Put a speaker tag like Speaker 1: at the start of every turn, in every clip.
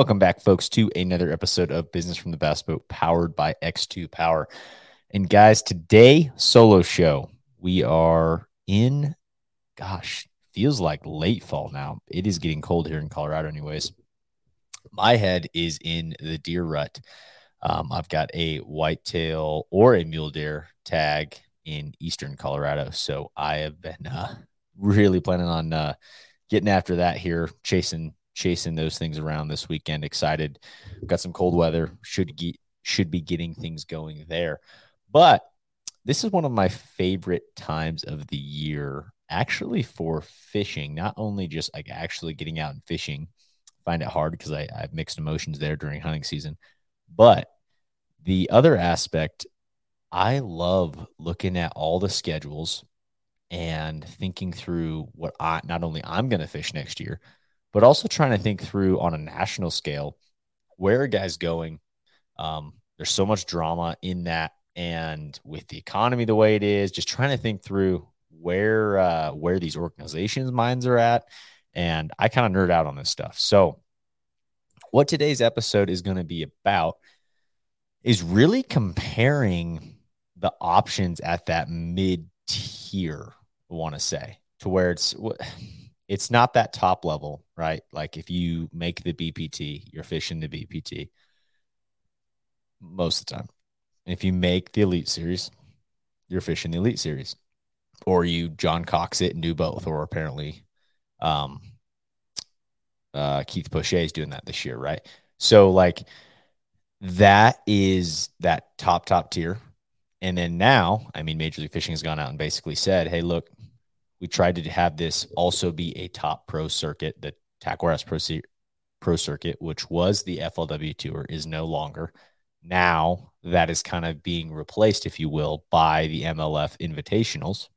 Speaker 1: Welcome back, folks, to another episode of Business from the Bass Boat powered by X2 Power. And guys, today, solo show. We are in, gosh, feels like late fall now. It is getting cold here in Colorado, anyways. My head is in the deer rut. Um, I've got a whitetail or a mule deer tag in eastern Colorado. So I have been uh, really planning on uh, getting after that here, chasing chasing those things around this weekend. Excited. Got some cold weather. Should get should be getting things going there. But this is one of my favorite times of the year, actually, for fishing. Not only just like actually getting out and fishing, find it hard because I, I have mixed emotions there during hunting season. But the other aspect, I love looking at all the schedules and thinking through what I not only I'm going to fish next year, but also trying to think through on a national scale where are guys going. Um, there's so much drama in that, and with the economy the way it is, just trying to think through where uh, where these organizations' minds are at. And I kind of nerd out on this stuff. So, what today's episode is going to be about is really comparing the options at that mid tier want to say to where it's it's not that top level, right? Like if you make the BPT, you're fishing the BPT most of the time. If you make the Elite Series, you're fishing the Elite Series, or you John Cox it and do both, or apparently, um, uh, Keith Poche is doing that this year, right? So like that is that top top tier. And then now, I mean, Major League Fishing has gone out and basically said, "Hey, look, we tried to have this also be a top pro circuit. The Warehouse Pro, pro Circuit, which was the FLW Tour, is no longer. Now that is kind of being replaced, if you will, by the MLF Invitationals.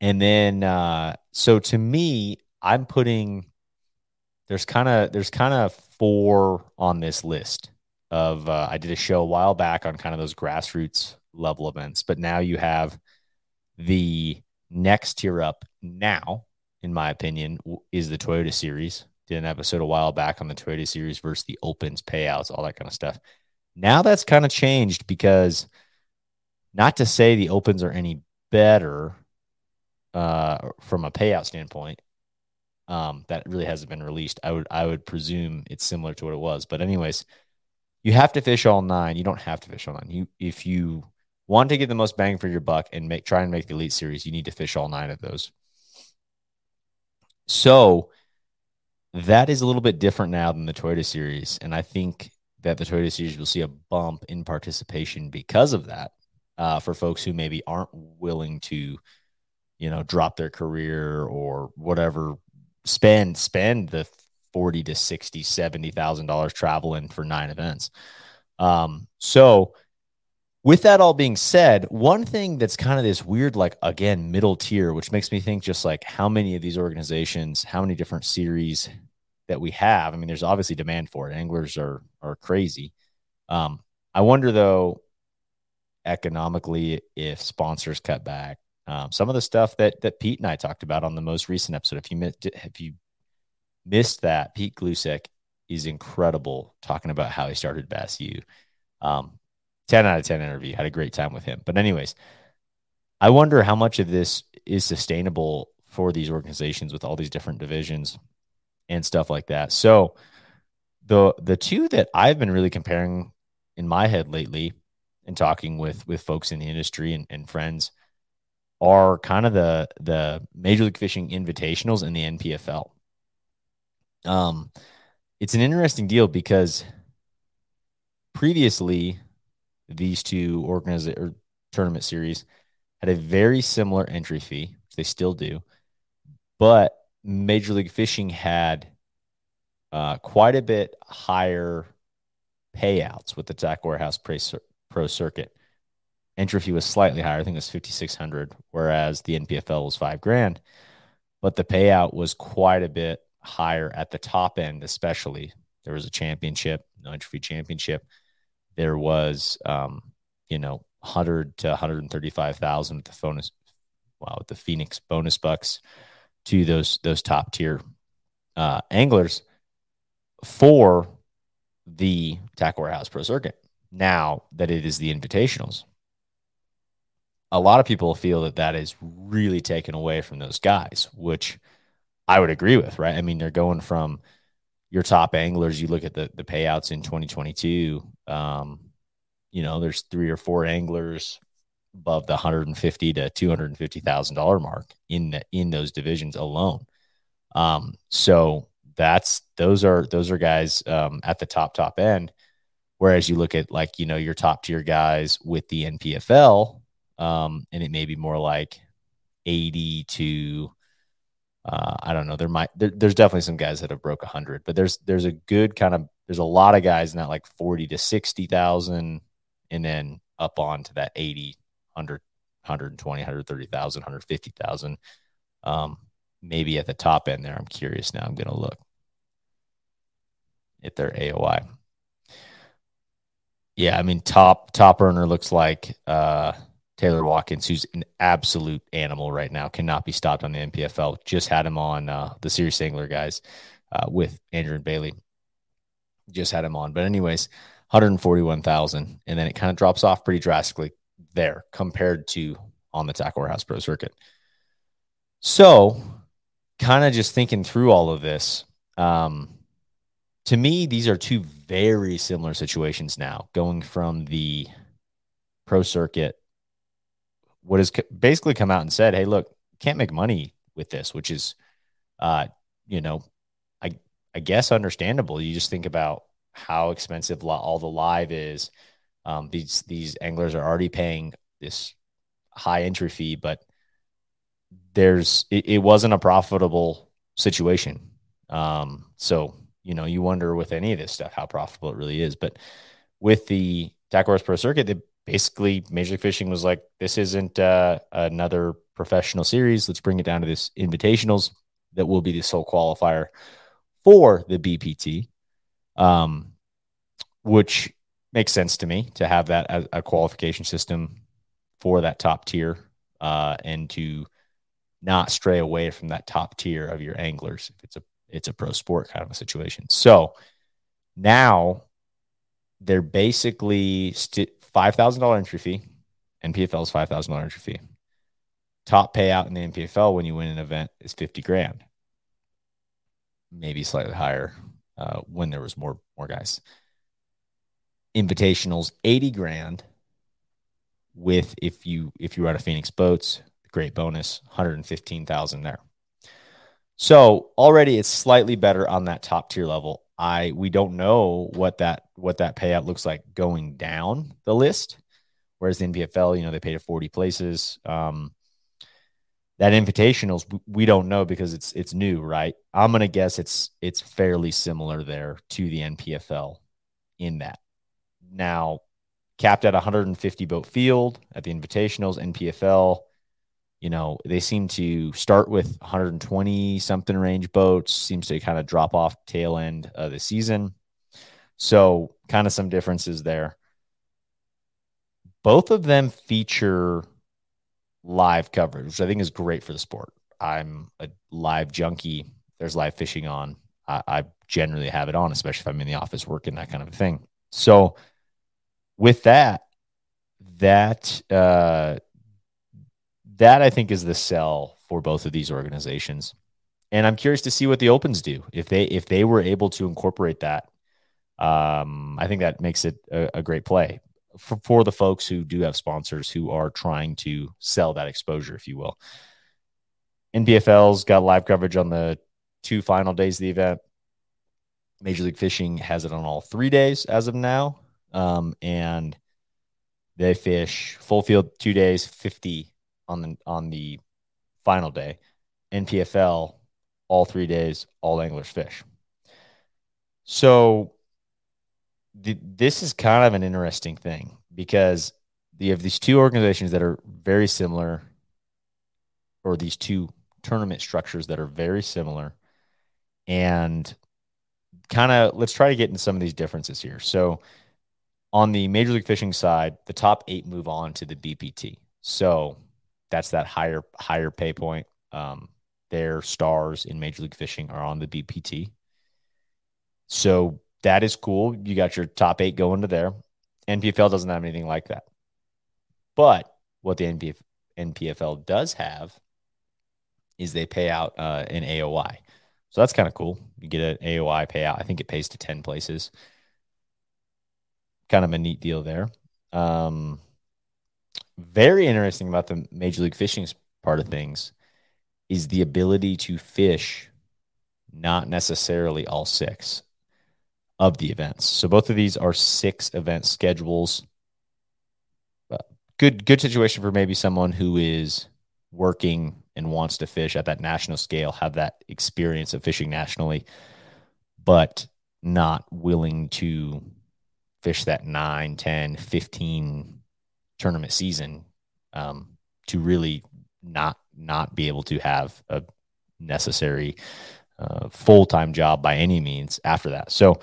Speaker 1: And then, uh, so to me, I'm putting there's kind of there's kind of four on this list of uh, I did a show a while back on kind of those grassroots level events, but now you have the next tier up now, in my opinion, is the Toyota Series. Did an episode a while back on the Toyota Series versus the Opens, payouts, all that kind of stuff. Now that's kind of changed because not to say the Opens are any better uh, from a payout standpoint. Um, that really hasn't been released. I would I would presume it's similar to what it was. But anyways, you have to fish all nine. You don't have to fish all nine. You if you want to get the most bang for your buck and make try and make the elite series, you need to fish all nine of those. So that is a little bit different now than the Toyota series. And I think that the Toyota series will see a bump in participation because of that. Uh, for folks who maybe aren't willing to, you know, drop their career or whatever, spend spend the forty to sixty, seventy thousand dollars traveling for nine events. Um, so with that all being said, one thing that's kind of this weird, like again, middle tier, which makes me think just like how many of these organizations, how many different series that we have. I mean, there's obviously demand for it. Anglers are are crazy. Um, I wonder though, economically, if sponsors cut back. Um, some of the stuff that that Pete and I talked about on the most recent episode. If you missed, if you missed that, Pete Gluszek is incredible talking about how he started Bass U. Um, 10 out of 10 interview. Had a great time with him. But, anyways, I wonder how much of this is sustainable for these organizations with all these different divisions and stuff like that. So, the the two that I've been really comparing in my head lately and talking with with folks in the industry and, and friends are kind of the the Major League Fishing Invitationals and the NPFL. Um, it's an interesting deal because previously these two organization or tournament series had a very similar entry fee, which they still do, but Major League Fishing had uh, quite a bit higher payouts with the Tackle Warehouse Pro Circuit. Entry fee was slightly higher. I think it was fifty six hundred, whereas the NPFL was five grand. But the payout was quite a bit higher at the top end, especially. There was a championship, no entry fee championship there was, um, you know, 100 to 135,000 with the bonus, wow, with the Phoenix bonus bucks to those those top tier uh, anglers. for the Tackle Warehouse Pro Circuit. Now that it is the invitationals, a lot of people feel that that is really taken away from those guys, which I would agree with, right? I mean, they're going from your top anglers. You look at the the payouts in 2022. Um, you know, there's three or four anglers above the 150 to 250 thousand dollar mark in the, in those divisions alone. Um, so that's those are those are guys um, at the top top end. Whereas you look at like you know your top tier guys with the NPFL, um, and it may be more like 80 to uh, I don't know. There might there, there's definitely some guys that have broke a 100, but there's there's a good kind of there's a lot of guys in that like 40 to 60 thousand, and then up on to that 80, 100, 120, 130,000, 150,000. Um, maybe at the top end there. I'm curious now. I'm going to look at their AOI. Yeah, I mean top top earner looks like uh Taylor Watkins, who's an absolute animal right now, cannot be stopped on the NPFL. Just had him on uh, the Serious Angler guys uh, with Andrew and Bailey. Just had him on. But, anyways, 141,000. And then it kind of drops off pretty drastically there compared to on the Tackle Warehouse Pro Circuit. So, kind of just thinking through all of this, um, to me, these are two very similar situations now, going from the pro circuit what has basically come out and said, "Hey, look, can't make money with this," which is, uh, you know, I I guess understandable. You just think about how expensive all the live is. Um, these these anglers are already paying this high entry fee, but there's it, it wasn't a profitable situation. Um, so you know, you wonder with any of this stuff how profitable it really is. But with the Tackle Pro Circuit, they basically Major League Fishing was like, this isn't uh, another professional series. Let's bring it down to this invitationals that will be the sole qualifier for the BPT, um, which makes sense to me to have that as a qualification system for that top tier uh, and to not stray away from that top tier of your anglers if it's a it's a pro sport kind of a situation. So now they're basically st- $5,000 entry fee. NPFL is $5,000 entry fee. Top payout in the NPFL when you win an event is 50 grand. Maybe slightly higher uh, when there was more more guys. Invitationals 80 grand with if you if you run a Phoenix Boats, great bonus, 115,000 there. So already it's slightly better on that top tier level. I we don't know what that what that payout looks like going down the list. Whereas the NPFL, you know, they pay to 40 places. Um, that invitationals we don't know because it's it's new, right? I'm gonna guess it's it's fairly similar there to the NPFL in that. Now, capped at 150 boat field at the invitationals, NPFL you know, they seem to start with 120 something range boats, seems to kind of drop off tail end of the season. So, kind of some differences there. Both of them feature live coverage, which I think is great for the sport. I'm a live junkie. There's live fishing on. I, I generally have it on, especially if I'm in the office working, that kind of thing. So, with that, that uh, that I think is the sell for both of these organizations. And I'm curious to see what the opens do if they if they were able to incorporate that. Um, I think that makes it a, a great play for, for the folks who do have sponsors who are trying to sell that exposure, if you will. NPFL's got live coverage on the two final days of the event. Major League Fishing has it on all three days as of now. Um, and they fish full field two days, 50 on the on the final day. NPFL, all three days, all anglers fish. So th- this is kind of an interesting thing because you have these two organizations that are very similar, or these two tournament structures that are very similar, and kind of let's try to get into some of these differences here. So on the Major League Fishing side, the top eight move on to the BPT. So that's that higher higher pay point. Um, their stars in Major League Fishing are on the BPT. So that is cool. You got your top eight going to there. NPFL doesn't have anything like that. But what the NPF, NPFL does have is they pay out uh, an AOI. So that's kind of cool. You get an AOI payout. I think it pays to 10 places. Kind of a neat deal there. Um, very interesting about the Major League Fishing part of things is the ability to fish not necessarily all six of the events. So both of these are six event schedules. Uh, good good situation for maybe someone who is working and wants to fish at that national scale, have that experience of fishing nationally, but not willing to fish that 9, 10, 15 tournament season um, to really not not be able to have a necessary uh, full time job by any means after that. So,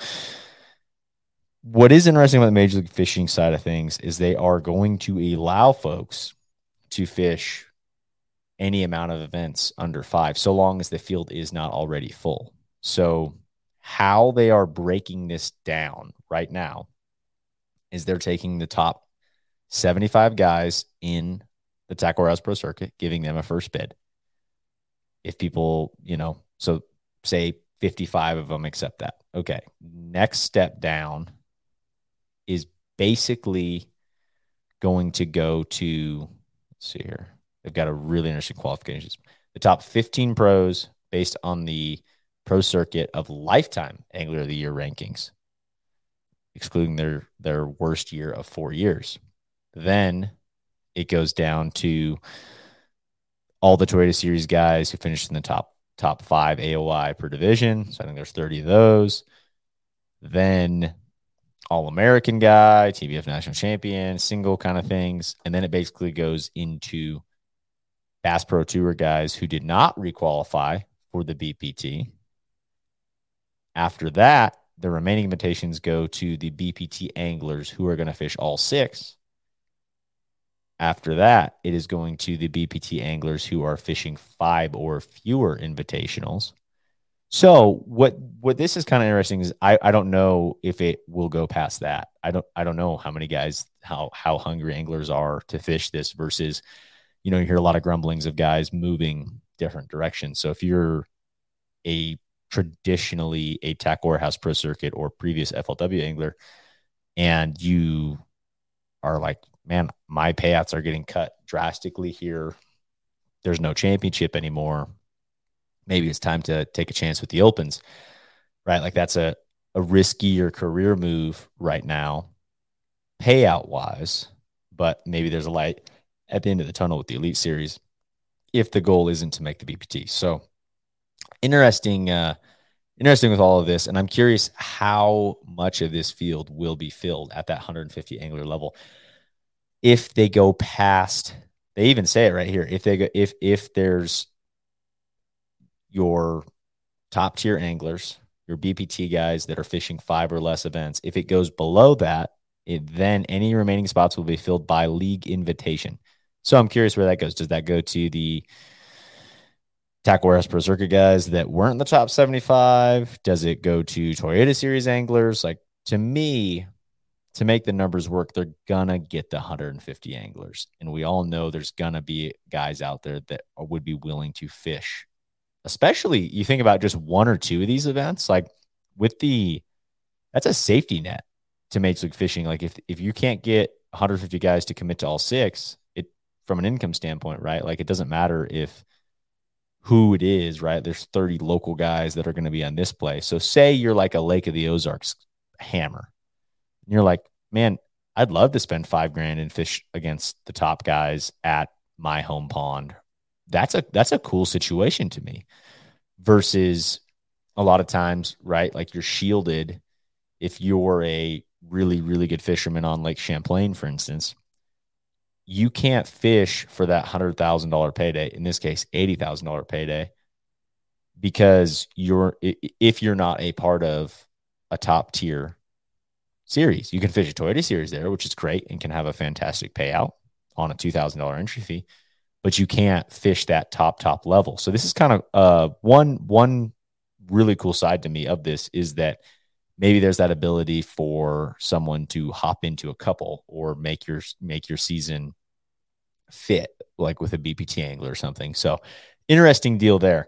Speaker 1: what is interesting about the Major League Fishing side of things is they are going to allow folks to fish any amount of events under five, so long as the field is not already full. So, how they are breaking this down right now is they're taking the top 75 guys in the Tackle Warehouse Pro Circuit, giving them a first bid. If people, you know, so say 55 of them accept that. Okay. Next step down is basically going to go to, let's see here. They've got a really interesting qualifications. The top 15 pros based on the pro circuit of lifetime angler of the year rankings, excluding their their worst year of four years. Then it goes down to all the Toyota Series guys who finished in the top top five AOI per division. So I think there's 30 of those. Then All American guy, TBF national champion, single kind of things. And then it basically goes into Bass Pro Tour guys who did not requalify for the BPT. After that, the remaining invitations go to the BPT anglers who are going to fish all six. After that, it is going to the BPT anglers who are fishing five or fewer invitationals. So what what this is kind of interesting is I, I don't know if it will go past that. I don't I don't know how many guys how how hungry anglers are to fish this versus you know, you hear a lot of grumblings of guys moving different directions. So if you're a traditionally a tackle warehouse pro circuit or previous FLW angler, and you are like, man, my payouts are getting cut drastically here. There's no championship anymore. Maybe it's time to take a chance with the opens, right? Like that's a, a riskier career move right now, payout wise, but maybe there's a light at the end of the tunnel with the Elite Series if the goal isn't to make the BPT. So interesting, uh, interesting with all of this. And I'm curious how much of this field will be filled at that 150 angler level. If they go past, they even say it right here. If they go, if, if there's your top tier anglers, your BPT guys that are fishing five or less events, if it goes below that, it, then any remaining spots will be filled by league invitation. So I'm curious where that goes. Does that go to the Pro Circuit guys that weren't in the top 75? Does it go to Toyota Series anglers? Like to me, to make the numbers work, they're gonna get the 150 anglers, and we all know there's gonna be guys out there that would be willing to fish. Especially you think about just one or two of these events, like with the that's a safety net to Major League Fishing. Like if if you can't get 150 guys to commit to all six, it from an income standpoint, right? Like it doesn't matter if who it is, right? There's 30 local guys that are going to be on this play. So say you're like a Lake of the Ozarks hammer. And you're like, man, I'd love to spend five grand and fish against the top guys at my home pond. That's a that's a cool situation to me. Versus a lot of times, right? Like you're shielded if you're a really, really good fisherman on Lake Champlain, for instance you can't fish for that hundred thousand dollar payday. In this case, eighty thousand dollar payday, because you're if you're not a part of a top tier series, you can fish a Toyota series there, which is great and can have a fantastic payout on a two thousand dollar entry fee, but you can't fish that top top level. So this is kind of uh one one really cool side to me of this is that maybe there's that ability for someone to hop into a couple or make your make your season fit like with a BPT angler or something. So interesting deal there.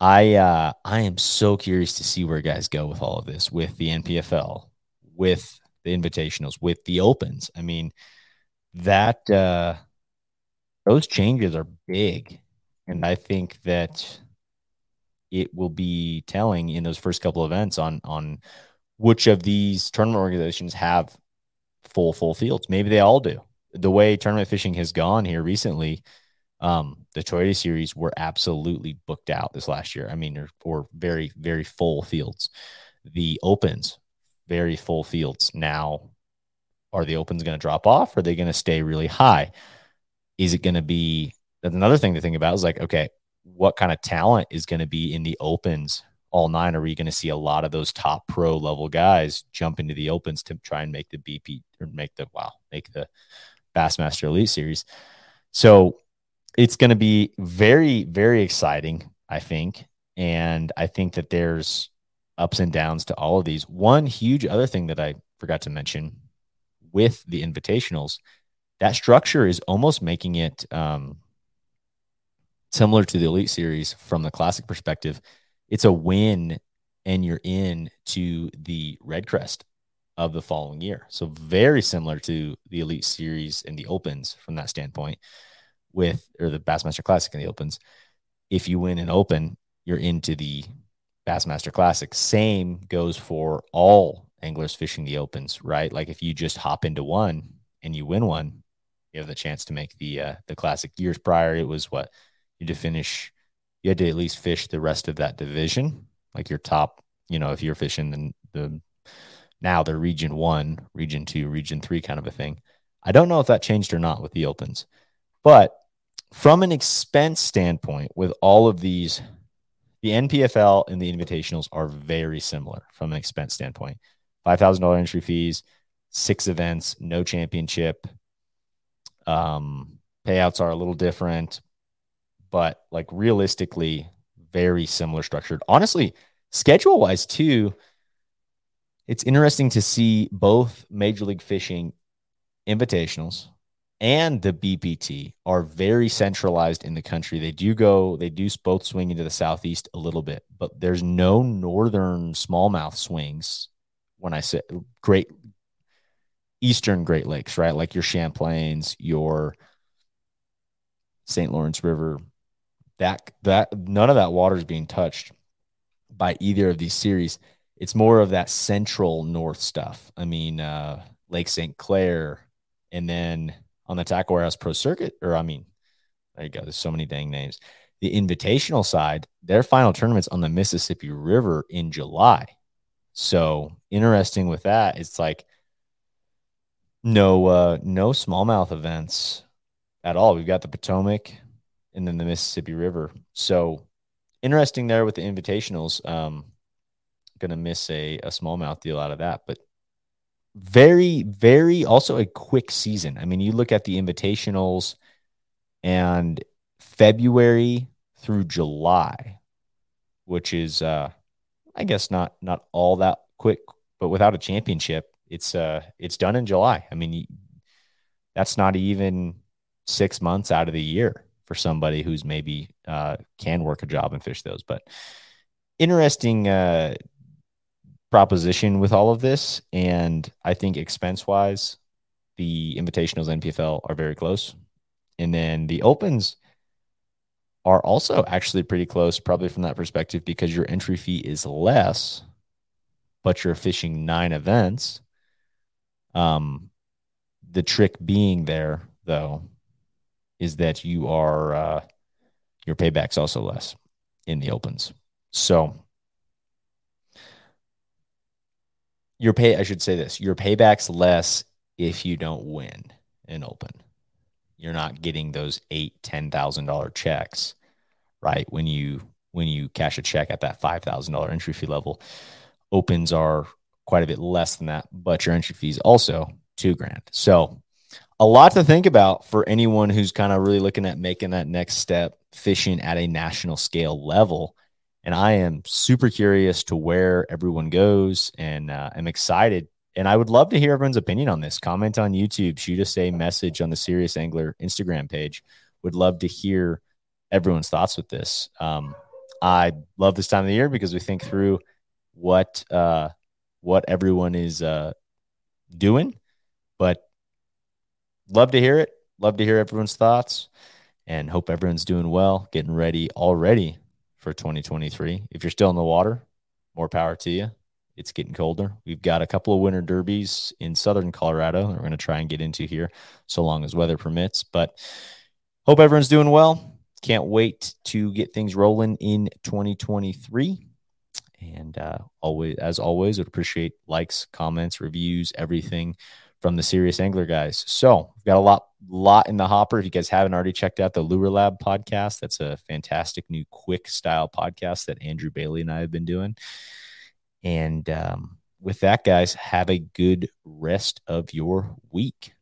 Speaker 1: I uh I am so curious to see where guys go with all of this with the NPFL, with the invitationals, with the opens. I mean, that uh those changes are big. And I think that it will be telling in those first couple events on on which of these tournament organizations have full full fields. Maybe they all do. The way tournament fishing has gone here recently, um, the Toyota series were absolutely booked out this last year. I mean, or, or very very full fields. The opens, very full fields. Now, are the opens going to drop off? Or are they going to stay really high? Is it going to be? That's another thing to think about. Is like, okay, what kind of talent is going to be in the opens all nine, are we going to see a lot of those top pro level guys jump into the opens to try and make the BP or make the wow, make the Bassmaster Elite Series? So it's going to be very, very exciting, I think. And I think that there's ups and downs to all of these. One huge other thing that I forgot to mention with the invitationals, that structure is almost making it um, similar to the Elite Series from the classic perspective it's a win and you're in to the REDCREST of the following year. So very similar to the Elite Series and the Opens from that standpoint with or the Bassmaster Classic and the Opens. If you win an Open, you're into the Bassmaster Classic. Same goes for all anglers fishing the Opens, right? Like if you just hop into one and you win one, you have the chance to make the uh, the Classic. Years prior, it was what you to finish you had to at least fish the rest of that division, like your top, you know, if you're fishing the, the now the region one, region two, region three kind of a thing. I don't know if that changed or not with the opens, but from an expense standpoint, with all of these, the NPFL and the invitationals are very similar from an expense standpoint. $5,000 entry fees, six events, no championship. Um, payouts are a little different, but like realistically, very similar structured. Honestly, schedule wise, too, it's interesting to see both Major League Fishing invitationals and the BPT are very centralized in the country. They do go, they do both swing into the southeast a little bit, but there's no northern smallmouth swings when I say great eastern Great Lakes, right? Like your Champlains, your St. Lawrence River, that that none of that water is being touched by either of these series. It's more of that central north stuff. I mean, uh, Lake St. Clair, and then on the Tackle Warehouse Pro Circuit, or I mean, there you go. There's so many dang names. The invitational side, their final tournaments on the Mississippi River in July. So interesting with that. It's like no uh no smallmouth events at all. We've got the Potomac, and then the Mississippi River. So interesting there with the invitationals. Um, gonna miss a, a smallmouth deal out of that, but very, very also a quick season. I mean, you look at the invitationals and February through July, which is uh I guess not not all that quick, but without a championship, it's uh it's done in July. I mean, that's not even six months out of the year for somebody who's maybe uh, can work a job and fish those. But interesting uh, proposition with all of this, and I think expense wise, the invitationals NPFL are very close, and then the opens are also actually pretty close, probably from that perspective, because your entry fee is less, but you're fishing nine events. Um, the trick being there, though, is that you are uh, your payback's also less in the opens. So your pay, I should say this: your payback's less if you don't win an open. You're not getting those eight, ten thousand dollar checks, right? When you when you cash a check at that five thousand dollar entry fee level, opens are quite a bit less than that, but your entry fees also two grand. So a lot to think about for anyone who's kind of really looking at making that next step fishing at a national scale level. And I am super curious to where everyone goes and uh, I'm excited. And I would love to hear everyone's opinion on this. Comment on YouTube, shoot us a message on the Serious Angler Instagram page. Would love to hear everyone's thoughts with this. Um, I love this time of the year because we think through what uh, what everyone is uh, doing, but love to hear it. Love to hear everyone's thoughts and hope everyone's doing well, getting ready already for 2023. If you're still in the water, more power to you. It's getting colder. We've got a couple of winter derbies in southern Colorado that we're going to try and get into here so long as weather permits. But hope everyone's doing well. Can't wait to get things rolling in 2023. And uh, always, as always, would appreciate likes, comments, reviews, everything from the Serious Angler guys. So we've got a lot, lot in the hopper. If you guys haven't already checked out the Lure Lab podcast, that's a fantastic new quick style podcast that Andrew Bailey and I have been doing. And um, with that, guys, have a good rest of your week.